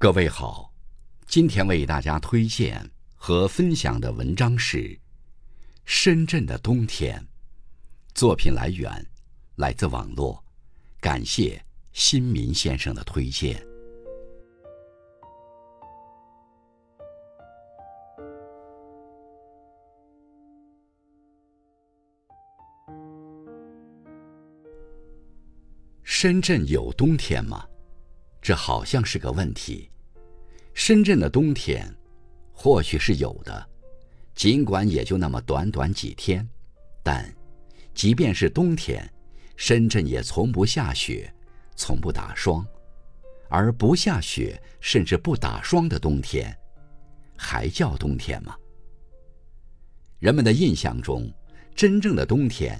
各位好，今天为大家推荐和分享的文章是《深圳的冬天》。作品来源来自网络，感谢新民先生的推荐。深圳有冬天吗？这好像是个问题。深圳的冬天，或许是有的，尽管也就那么短短几天。但，即便是冬天，深圳也从不下雪，从不打霜。而不下雪甚至不打霜的冬天，还叫冬天吗？人们的印象中，真正的冬天，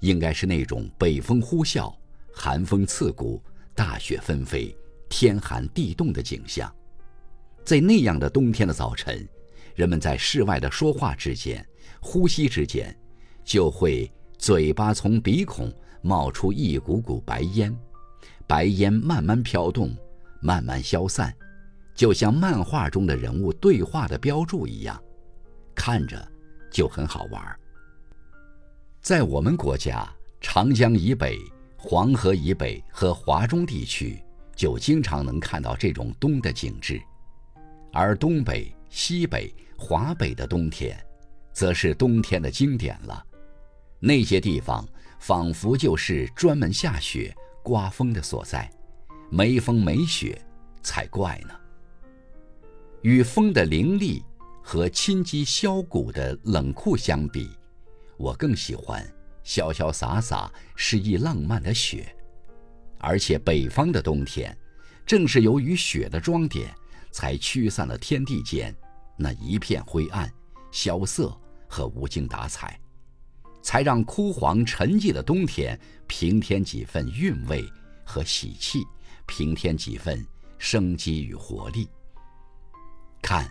应该是那种北风呼啸、寒风刺骨、大雪纷飞。天寒地冻的景象，在那样的冬天的早晨，人们在室外的说话之间、呼吸之间，就会嘴巴从鼻孔冒出一股股白烟，白烟慢慢飘动，慢慢消散，就像漫画中的人物对话的标注一样，看着就很好玩。在我们国家，长江以北、黄河以北和华中地区。就经常能看到这种冬的景致，而东北、西北、华北的冬天，则是冬天的经典了。那些地方仿佛就是专门下雪、刮风的所在，没风没雪才怪呢。与风的凌厉和侵肌削骨的冷酷相比，我更喜欢潇潇洒洒、诗意浪漫的雪。而且北方的冬天，正是由于雪的装点，才驱散了天地间那一片灰暗、萧瑟和无精打采，才让枯黄沉寂的冬天平添几分韵味和喜气，平添几分生机与活力。看，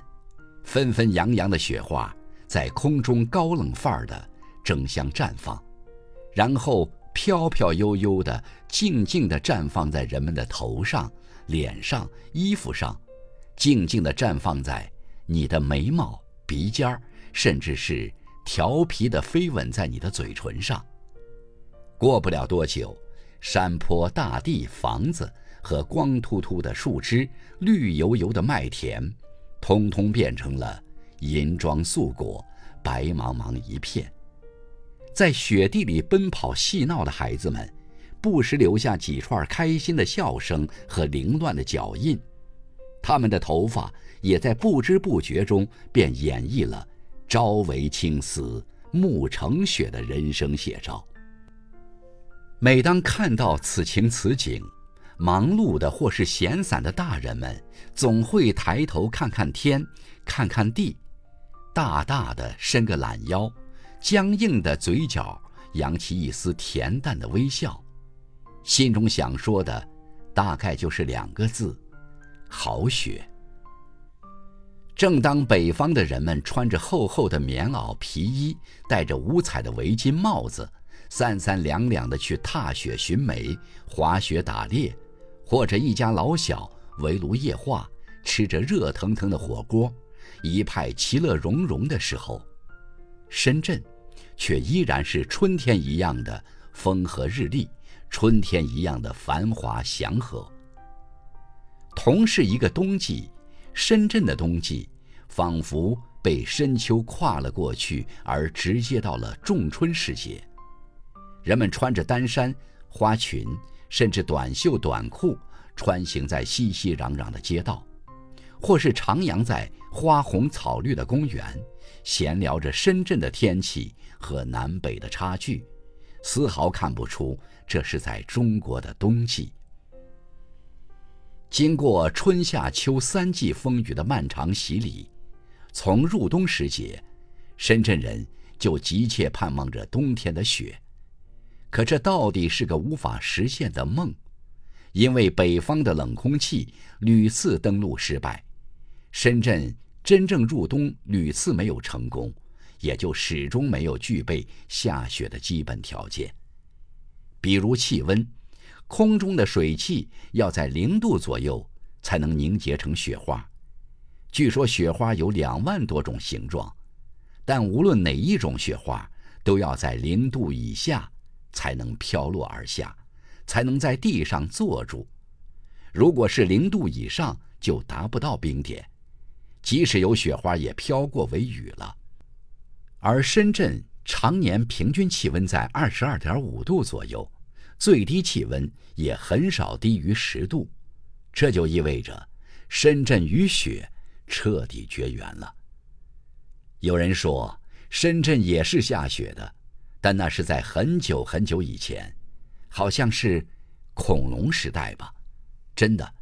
纷纷扬扬的雪花在空中高冷范儿的争相绽放，然后。飘飘悠悠的，静静地绽放在人们的头上、脸上、衣服上，静静地绽放在你的眉毛、鼻尖儿，甚至是调皮地飞吻在你的嘴唇上。过不了多久，山坡、大地、房子和光秃秃的树枝、绿油油的麦田，通通变成了银装素裹、白茫茫一片。在雪地里奔跑嬉闹的孩子们，不时留下几串开心的笑声和凌乱的脚印，他们的头发也在不知不觉中便演绎了“朝为青丝，暮成雪”的人生写照。每当看到此情此景，忙碌的或是闲散的大人们，总会抬头看看天，看看地，大大的伸个懒腰。僵硬的嘴角扬起一丝恬淡的微笑，心中想说的，大概就是两个字：好雪。正当北方的人们穿着厚厚的棉袄皮衣，戴着五彩的围巾帽子，三三两两的去踏雪寻梅、滑雪打猎，或者一家老小围炉夜话，吃着热腾腾的火锅，一派其乐融融的时候。深圳，却依然是春天一样的风和日丽，春天一样的繁华祥和。同是一个冬季，深圳的冬季仿佛被深秋跨了过去，而直接到了仲春时节。人们穿着单衫、花裙，甚至短袖短裤，穿行在熙熙攘攘的街道。或是徜徉在花红草绿的公园，闲聊着深圳的天气和南北的差距，丝毫看不出这是在中国的冬季。经过春夏秋三季风雨的漫长洗礼，从入冬时节，深圳人就急切盼望着冬天的雪。可这到底是个无法实现的梦，因为北方的冷空气屡次登陆失败。深圳真正入冬屡次没有成功，也就始终没有具备下雪的基本条件。比如气温，空中的水汽要在零度左右才能凝结成雪花。据说雪花有两万多种形状，但无论哪一种雪花，都要在零度以下才能飘落而下，才能在地上坐住。如果是零度以上，就达不到冰点，即使有雪花，也飘过为雨了。而深圳常年平均气温在二十二点五度左右，最低气温也很少低于十度，这就意味着深圳与雪。彻底绝缘了。有人说深圳也是下雪的，但那是在很久很久以前，好像是恐龙时代吧。真的，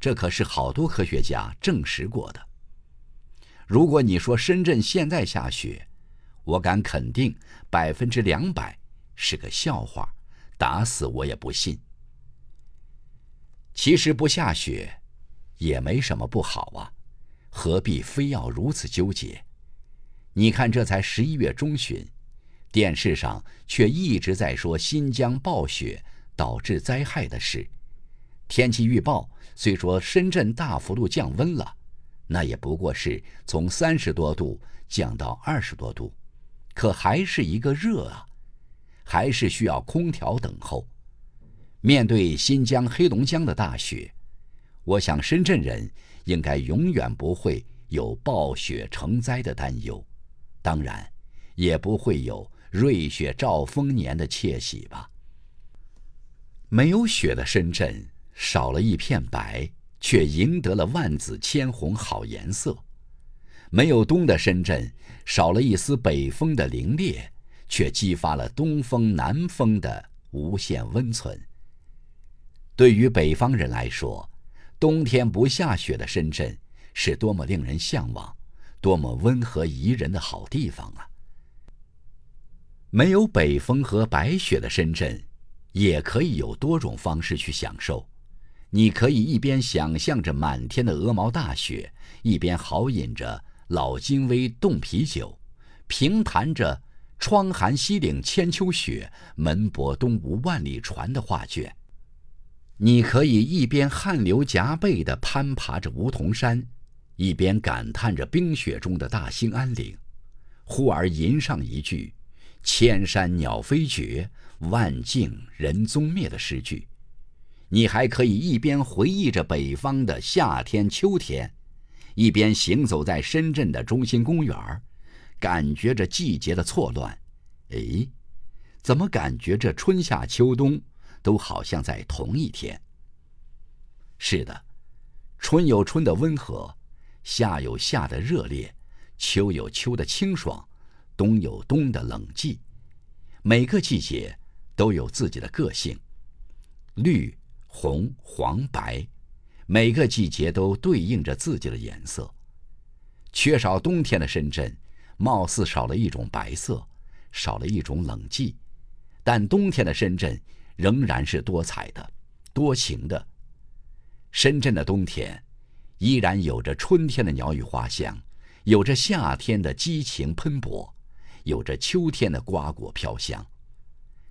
这可是好多科学家证实过的。如果你说深圳现在下雪，我敢肯定百分之两百是个笑话，打死我也不信。其实不下雪也没什么不好啊。何必非要如此纠结？你看，这才十一月中旬，电视上却一直在说新疆暴雪导致灾害的事。天气预报虽说深圳大幅度降温了，那也不过是从三十多度降到二十多度，可还是一个热啊，还是需要空调等候。面对新疆、黑龙江的大雪，我想深圳人。应该永远不会有暴雪成灾的担忧，当然，也不会有瑞雪兆丰年的窃喜吧。没有雪的深圳少了一片白，却赢得了万紫千红好颜色；没有冬的深圳少了一丝北风的凛冽，却激发了东风南风的无限温存。对于北方人来说，冬天不下雪的深圳，是多么令人向往、多么温和宜人的好地方啊！没有北风和白雪的深圳，也可以有多种方式去享受。你可以一边想象着满天的鹅毛大雪，一边豪饮着老金威冻啤酒，平谈着“窗含西岭千秋雪，门泊东吴万里船”的画卷。你可以一边汗流浃背地攀爬着梧桐山，一边感叹着冰雪中的大兴安岭，忽而吟上一句“千山鸟飞绝，万径人踪灭”的诗句。你还可以一边回忆着北方的夏天、秋天，一边行走在深圳的中心公园感觉着季节的错乱。哎，怎么感觉这春夏秋冬？都好像在同一天。是的，春有春的温和，夏有夏的热烈，秋有秋的清爽，冬有冬的冷寂。每个季节都有自己的个性，绿、红、黄、白，每个季节都对应着自己的颜色。缺少冬天的深圳，貌似少了一种白色，少了一种冷寂。但冬天的深圳。仍然是多彩的、多情的。深圳的冬天，依然有着春天的鸟语花香，有着夏天的激情喷薄，有着秋天的瓜果飘香。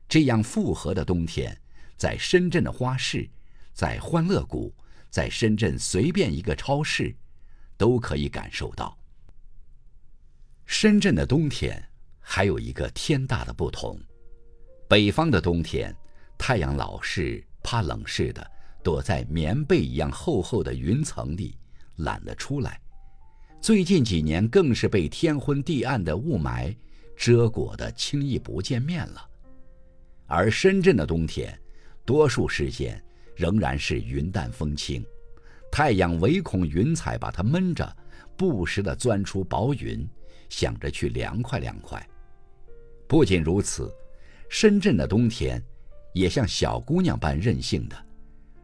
这样复合的冬天，在深圳的花市，在欢乐谷，在深圳随便一个超市，都可以感受到。深圳的冬天还有一个天大的不同，北方的冬天。太阳老是怕冷似的躲在棉被一样厚厚的云层里，懒得出来。最近几年更是被天昏地暗的雾霾遮裹的，轻易不见面了。而深圳的冬天，多数时间仍然是云淡风轻，太阳唯恐云彩把它闷着，不时地钻出薄云，想着去凉快凉快。不仅如此，深圳的冬天。也像小姑娘般任性的，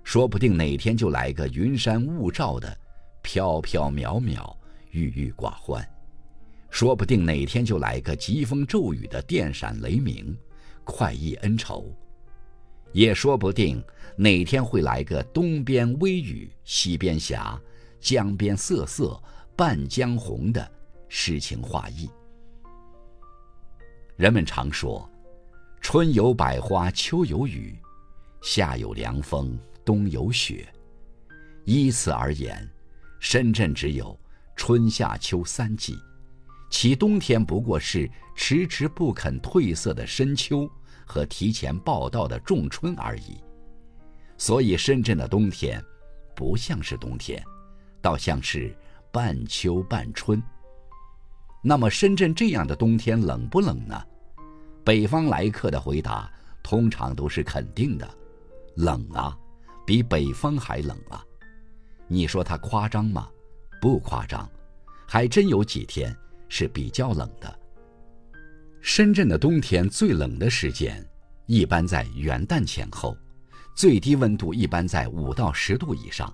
说不定哪天就来个云山雾罩的，飘飘渺渺，郁郁寡欢；说不定哪天就来个疾风骤雨的电闪雷鸣，快意恩仇；也说不定哪天会来个东边微雨西边霞，江边瑟瑟半江红的诗情画意。人们常说。春有百花，秋有雨，夏有凉风，冬有雪。依此而言，深圳只有春夏秋三季，其冬天不过是迟迟不肯褪色的深秋和提前报道的仲春而已。所以，深圳的冬天不像是冬天，倒像是半秋半春。那么，深圳这样的冬天冷不冷呢？北方来客的回答通常都是肯定的：冷啊，比北方还冷啊。你说他夸张吗？不夸张，还真有几天是比较冷的。深圳的冬天最冷的时间，一般在元旦前后，最低温度一般在五到十度以上。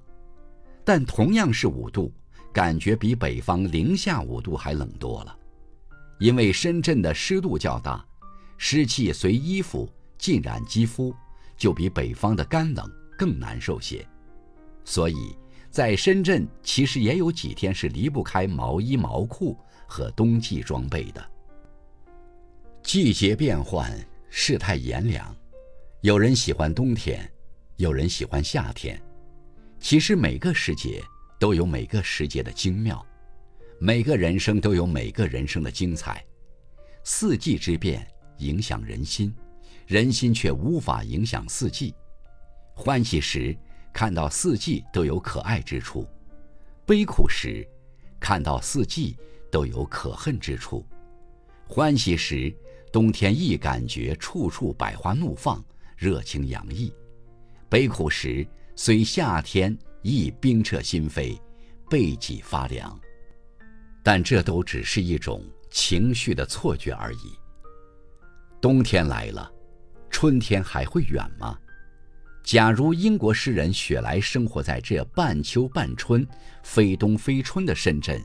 但同样是五度，感觉比北方零下五度还冷多了，因为深圳的湿度较大，湿气随衣服浸染肌肤，就比北方的干冷更难受些，所以。在深圳，其实也有几天是离不开毛衣、毛裤和冬季装备的。季节变换，世态炎凉，有人喜欢冬天，有人喜欢夏天。其实每个时节都有每个时节的精妙，每个人生都有每个人生的精彩。四季之变影响人心，人心却无法影响四季。欢喜时。看到四季都有可爱之处，悲苦时，看到四季都有可恨之处。欢喜时，冬天亦感觉处处百花怒放，热情洋溢；悲苦时，虽夏天亦冰彻心扉，背脊发凉。但这都只是一种情绪的错觉而已。冬天来了，春天还会远吗？假如英国诗人雪莱生活在这半秋半春、非冬非春的深圳，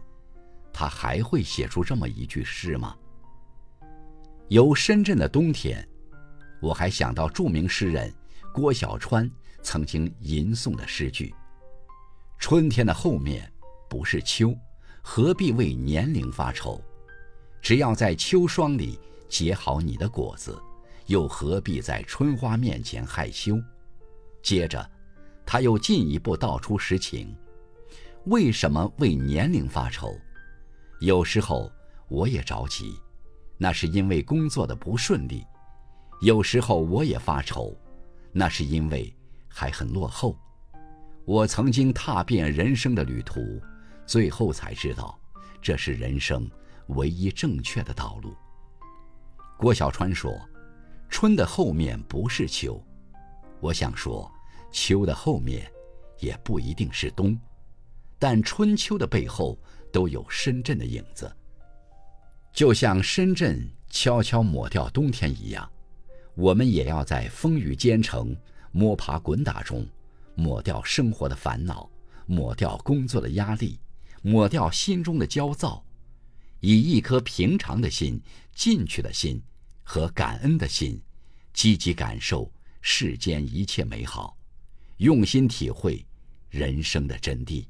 他还会写出这么一句诗吗？由深圳的冬天，我还想到著名诗人郭小川曾经吟诵的诗句：“春天的后面不是秋，何必为年龄发愁？只要在秋霜里结好你的果子，又何必在春花面前害羞？”接着，他又进一步道出实情：为什么为年龄发愁？有时候我也着急，那是因为工作的不顺利；有时候我也发愁，那是因为还很落后。我曾经踏遍人生的旅途，最后才知道，这是人生唯一正确的道路。郭小川说：“春的后面不是秋。”我想说，秋的后面也不一定是冬，但春秋的背后都有深圳的影子。就像深圳悄悄抹掉冬天一样，我们也要在风雨兼程、摸爬滚打中，抹掉生活的烦恼，抹掉工作的压力，抹掉心中的焦躁，以一颗平常的心、进取的心和感恩的心，积极感受。世间一切美好，用心体会人生的真谛。